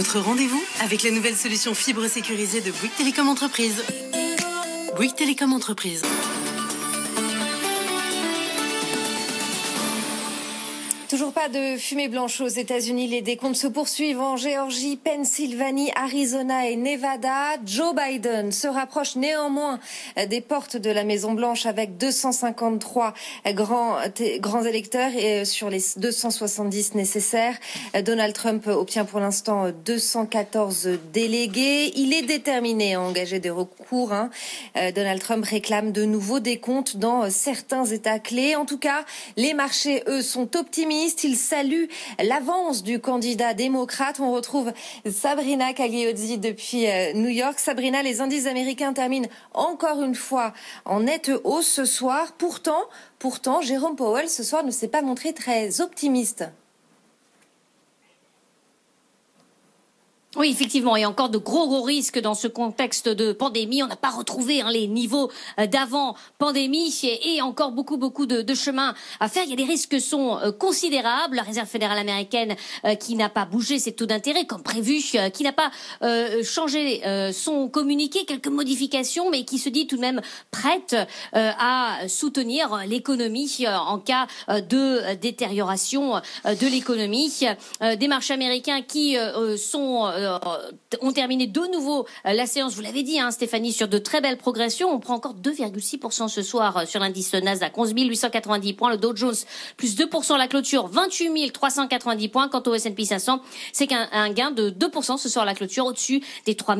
Votre rendez-vous avec la nouvelle solution fibre sécurisée de Bouygues Télécom Entreprise. Bouygues Télécom Entreprise. Pas de fumée blanche aux États-Unis. Les décomptes se poursuivent en Géorgie, Pennsylvanie, Arizona et Nevada. Joe Biden se rapproche néanmoins des portes de la Maison Blanche avec 253 grands, grands électeurs et sur les 270 nécessaires. Donald Trump obtient pour l'instant 214 délégués. Il est déterminé à engager des recours. Hein. Donald Trump réclame de nouveaux décomptes dans certains États clés. En tout cas, les marchés, eux, sont optimistes il salue l'avance du candidat démocrate. On retrouve Sabrina Cagliozzi depuis euh, New York. Sabrina, les indices américains terminent encore une fois en nette hausse ce soir. Pourtant, pourtant, Jérôme Powell ce soir ne s'est pas montré très optimiste. Oui, effectivement, il y a encore de gros gros risques dans ce contexte de pandémie. On n'a pas retrouvé hein, les niveaux euh, d'avant pandémie et, encore beaucoup beaucoup de, chemin à faire. Il y a des risques qui sont euh, considérables. La Réserve fédérale américaine euh, qui n'a pas bougé ses taux d'intérêt comme prévu, qui n'a pas changé son communiqué, quelques modifications, mais qui se dit tout de même prête à soutenir l'économie en cas de détérioration de l'économie. des marchés américains qui sont euh, ont terminé de nouveau euh, la séance, vous l'avez dit hein, Stéphanie, sur de très belles progressions. On prend encore 2,6% ce soir euh, sur l'indice Nasdaq, 11 890 points. Le Dow Jones, plus 2% à la clôture, 28 390 points. Quant au S&P 500, c'est qu'un gain de 2% ce soir à la clôture, au-dessus des 3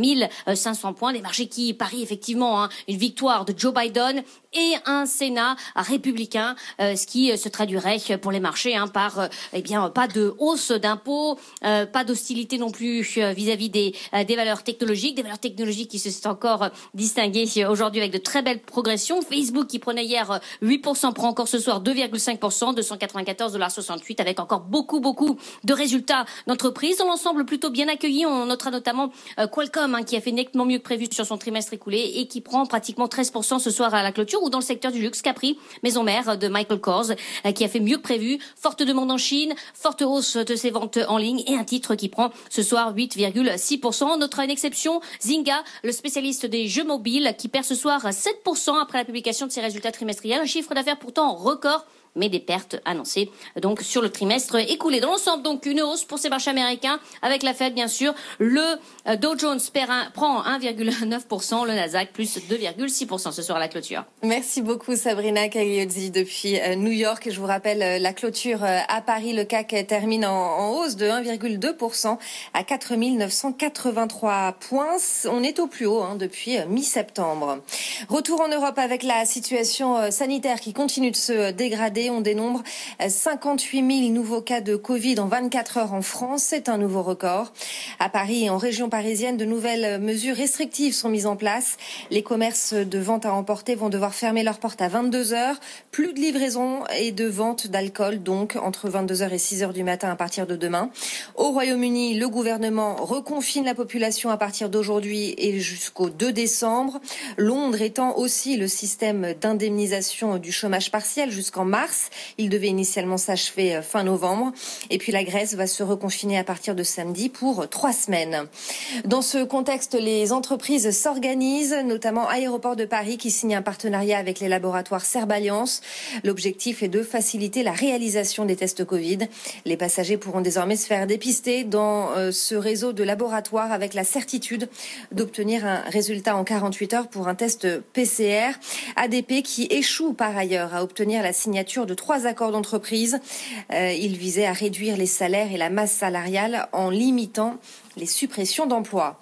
500 points. Des marchés qui parient effectivement hein, une victoire de Joe Biden et un Sénat républicain, ce qui se traduirait pour les marchés hein, par eh bien pas de hausse d'impôts, pas d'hostilité non plus vis-à-vis des, euh, des valeurs technologiques, des valeurs technologiques qui se sont encore distinguées aujourd'hui avec de très belles progressions. Facebook qui prenait hier 8% euh, prend encore ce soir 2,5%, 294,68 avec encore beaucoup beaucoup de résultats d'entreprise. Dans l'ensemble plutôt bien accueilli, on notera notamment euh, Qualcomm hein, qui a fait nettement mieux que prévu sur son trimestre écoulé et qui prend pratiquement 13% ce soir à la clôture ou dans le secteur du luxe Capri, maison mère de Michael Kors qui a fait mieux que prévu. Forte demande en Chine, forte hausse de ses ventes en ligne et un titre qui prend ce soir 8 8,6%. On notera une exception, Zynga, le spécialiste des jeux mobiles, qui perd ce soir 7% après la publication de ses résultats trimestriels. Un chiffre d'affaires pourtant record mais des pertes annoncées donc sur le trimestre écoulé. Dans l'ensemble, donc une hausse pour ces marchés américains avec la Fed bien sûr. Le euh, Dow Jones perd un, prend 1,9%, le Nasdaq plus 2,6% ce à la clôture. Merci beaucoup Sabrina Cagliozzi depuis euh, New York. Je vous rappelle euh, la clôture à Paris. Le CAC termine en, hausse de 1,2% à 4 983 points. On est au plus haut hein, depuis mi-septembre. Retour en Europe avec la situation sanitaire qui continue de se dégrader on dénombre 58 000 nouveaux cas de Covid en 24 heures en France. C'est un nouveau record. À Paris et en région parisienne, de nouvelles mesures restrictives sont mises en place. Les commerces de vente à emporter vont devoir fermer leurs portes à 22 heures. Plus de livraison et de vente d'alcool, donc entre 22 heures et 6 heures du matin à partir de demain. Au Royaume-Uni, le gouvernement reconfine la population à partir d'aujourd'hui et jusqu'au 2 décembre. Londres étend aussi le système d'indemnisation du chômage partiel jusqu'en mars. Il devait initialement s'achever euh, fin novembre. Et puis la Grèce va se reconfiner à partir de samedi pour trois semaines. Dans ce contexte, les entreprises s'organisent, notamment Aéroport de Paris qui signe un partenariat avec les laboratoires Serballiance. L'objectif est de faciliter la réalisation des tests Covid. Les passagers pourront désormais se faire dépister dans euh, ce réseau de laboratoires avec la certitude d'obtenir un résultat en 48 heures pour un test PCR. ADP qui échoue par ailleurs à obtenir la signature de trois accords d'entreprise. Euh, il visait à réduire les salaires et la masse salariale en limitant les suppressions d'emplois.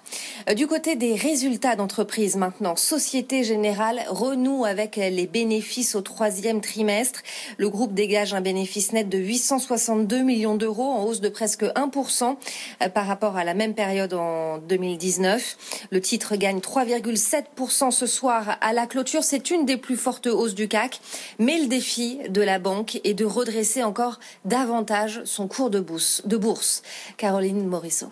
Euh, du côté des résultats d'entreprise maintenant, Société Générale renoue avec les bénéfices au troisième trimestre. Le groupe dégage un bénéfice net de 862 millions d'euros en hausse de presque 1% euh, par rapport à la même période en 2019. Le titre gagne 3,7% ce soir à la clôture. C'est une des plus fortes hausses du CAC. Mais le défi de la banque est de redresser encore davantage son cours de bourse. De bourse. Caroline Morisseau.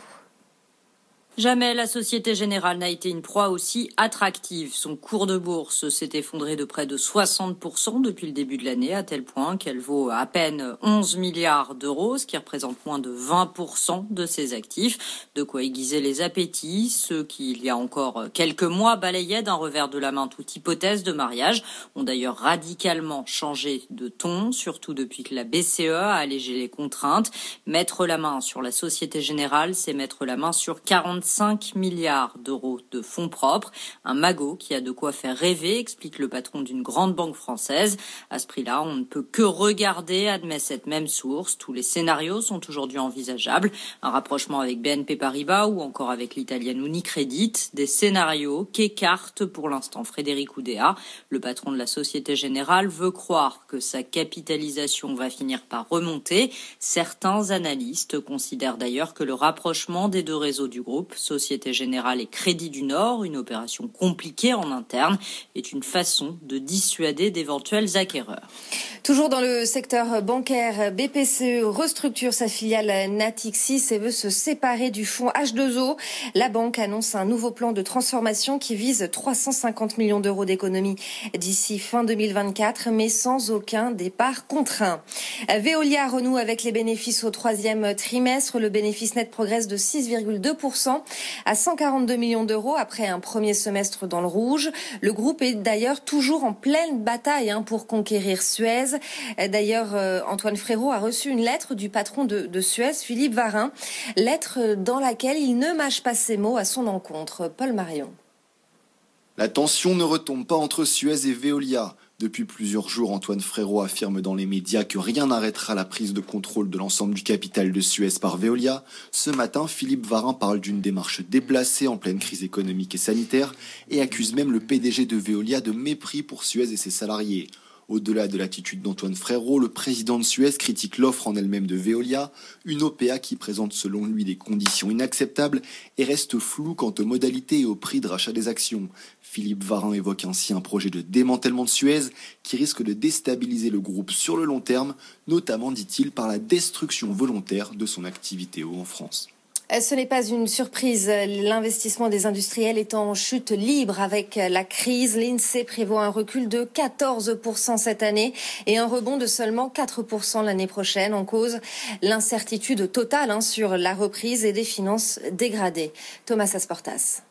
Jamais la Société Générale n'a été une proie aussi attractive. Son cours de bourse s'est effondré de près de 60% depuis le début de l'année, à tel point qu'elle vaut à peine 11 milliards d'euros, ce qui représente moins de 20% de ses actifs. De quoi aiguiser les appétits, ceux qui, il y a encore quelques mois, balayaient d'un revers de la main toute hypothèse de mariage, ont d'ailleurs radicalement changé de ton, surtout depuis que la BCE a allégé les contraintes. Mettre la main sur la Société Générale, c'est mettre la main sur 40 5 milliards d'euros de fonds propres. Un magot qui a de quoi faire rêver, explique le patron d'une grande banque française. À ce prix-là, on ne peut que regarder, admet cette même source. Tous les scénarios sont aujourd'hui envisageables. Un rapprochement avec BNP Paribas ou encore avec l'italienne Unicredit. Des scénarios qu'écarte pour l'instant Frédéric Oudéa. Le patron de la Société Générale veut croire que sa capitalisation va finir par remonter. Certains analystes considèrent d'ailleurs que le rapprochement des deux réseaux du groupe Société Générale et Crédit du Nord, une opération compliquée en interne, est une façon de dissuader d'éventuels acquéreurs. Toujours dans le secteur bancaire, BPCE restructure sa filiale Natixis et veut se séparer du fonds H2O. La banque annonce un nouveau plan de transformation qui vise 350 millions d'euros d'économies d'ici fin 2024, mais sans aucun départ contraint. Veolia renoue avec les bénéfices au troisième trimestre. Le bénéfice net progresse de 6,2% à 142 millions d'euros après un premier semestre dans le rouge. Le groupe est d'ailleurs toujours en pleine bataille hein, pour conquérir Suez. D'ailleurs, euh, Antoine Frérot a reçu une lettre du patron de, Suez, Philippe Varin, lettre dans laquelle il ne mâche pas ses mots à son encontre. Paul Marion. La tension ne retombe pas entre Suez et Veolia. Depuis plusieurs jours, Antoine Frérot affirme dans les médias que rien n'arrêtera la prise de contrôle de l'ensemble du capital de Suez par Veolia. Ce matin, Philippe Varin parle d'une démarche déplacée en pleine crise économique et sanitaire et accuse même le PDG de Veolia de mépris pour Suez et ses salariés. Au-delà de l'attitude d'Antoine Frérot, le président de Suez critique l'offre en elle-même de Veolia, une OPA qui présente selon lui des conditions inacceptables et reste floue quant aux modalités et au prix de rachat des actions. Philippe Varin évoque ainsi un projet de démantèlement de Suez qui risque de déstabiliser le groupe sur le long terme, notamment, dit-il, par la destruction volontaire de son activité en France. Euh, ce n'est pas une surprise. L'investissement des industriels est en chute libre avec la crise. L'INSEE prévoit un recul de 14% cette année et un rebond de seulement 4% l'année prochaine. En cause, l'incertitude totale hein, sur la reprise et des finances dégradées. Thomas Asportas.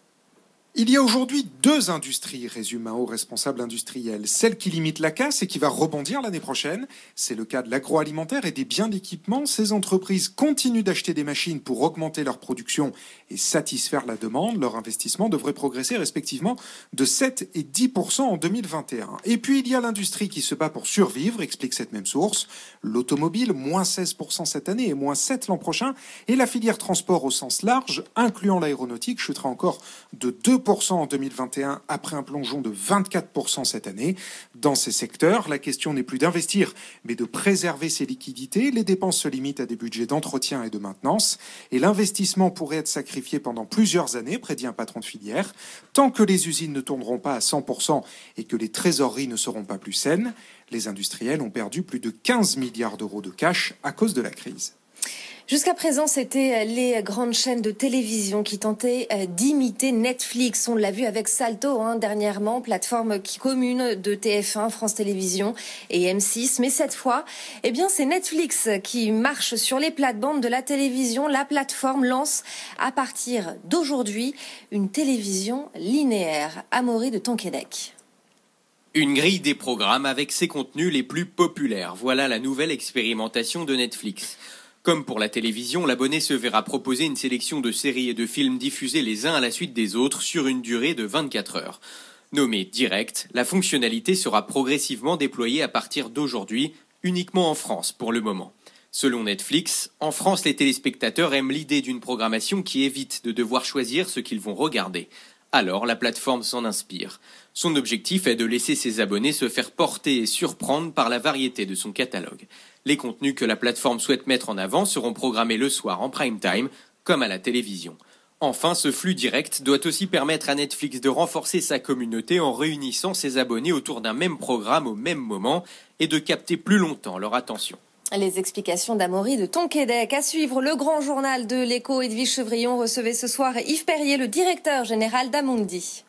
Il y a aujourd'hui deux industries, résume un haut responsable industriel. Celle qui limite la casse et qui va rebondir l'année prochaine. C'est le cas de l'agroalimentaire et des biens d'équipement. Ces entreprises continuent d'acheter des machines pour augmenter leur production et satisfaire la demande. Leur investissement devrait progresser respectivement de 7 et 10 en 2021. Et puis il y a l'industrie qui se bat pour survivre, explique cette même source. L'automobile, moins 16 cette année et moins 7 l'an prochain. Et la filière transport au sens large, incluant l'aéronautique, chutera encore de 2 en 2021 après un plongeon de 24% cette année. Dans ces secteurs, la question n'est plus d'investir, mais de préserver ses liquidités. Les dépenses se limitent à des budgets d'entretien et de maintenance, et l'investissement pourrait être sacrifié pendant plusieurs années, prédit un patron de filière, tant que les usines ne tourneront pas à 100% et que les trésoreries ne seront pas plus saines. Les industriels ont perdu plus de 15 milliards d'euros de cash à cause de la crise. Jusqu'à présent, c'était euh, les grandes chaînes de télévision qui tentaient euh, d'imiter Netflix. On l'a vu avec Salto hein, dernièrement, plateforme commune de TF1, France Télévisions et M6. Mais cette fois, eh bien, c'est Netflix qui marche sur les plates-bandes de la télévision. La plateforme lance à partir d'aujourd'hui une télévision linéaire. Amaury de Tonquédec. Une grille des programmes avec ses contenus les plus populaires. Voilà la nouvelle expérimentation de Netflix. Comme pour la télévision, l'abonné se verra proposer une sélection de séries et de films diffusés les uns à la suite des autres sur une durée de 24 heures. Nommée Direct, la fonctionnalité sera progressivement déployée à partir d'aujourd'hui, uniquement en France pour le moment. Selon Netflix, en France, les téléspectateurs aiment l'idée d'une programmation qui évite de devoir choisir ce qu'ils vont regarder. Alors la plateforme s'en inspire. Son objectif est de laisser ses abonnés se faire porter et surprendre par la variété de son catalogue. Les contenus que la plateforme souhaite mettre en avant seront programmés le soir en prime time, comme à la télévision. Enfin, ce flux direct doit aussi permettre à Netflix de renforcer sa communauté en réunissant ses abonnés autour d'un même programme au même moment et de capter plus longtemps leur attention. Les explications d'Amaury de Tonquédec. À suivre, le grand journal de l'écho. Edwige Chevrillon recevait ce soir Yves Perrier, le directeur général d'Amundi.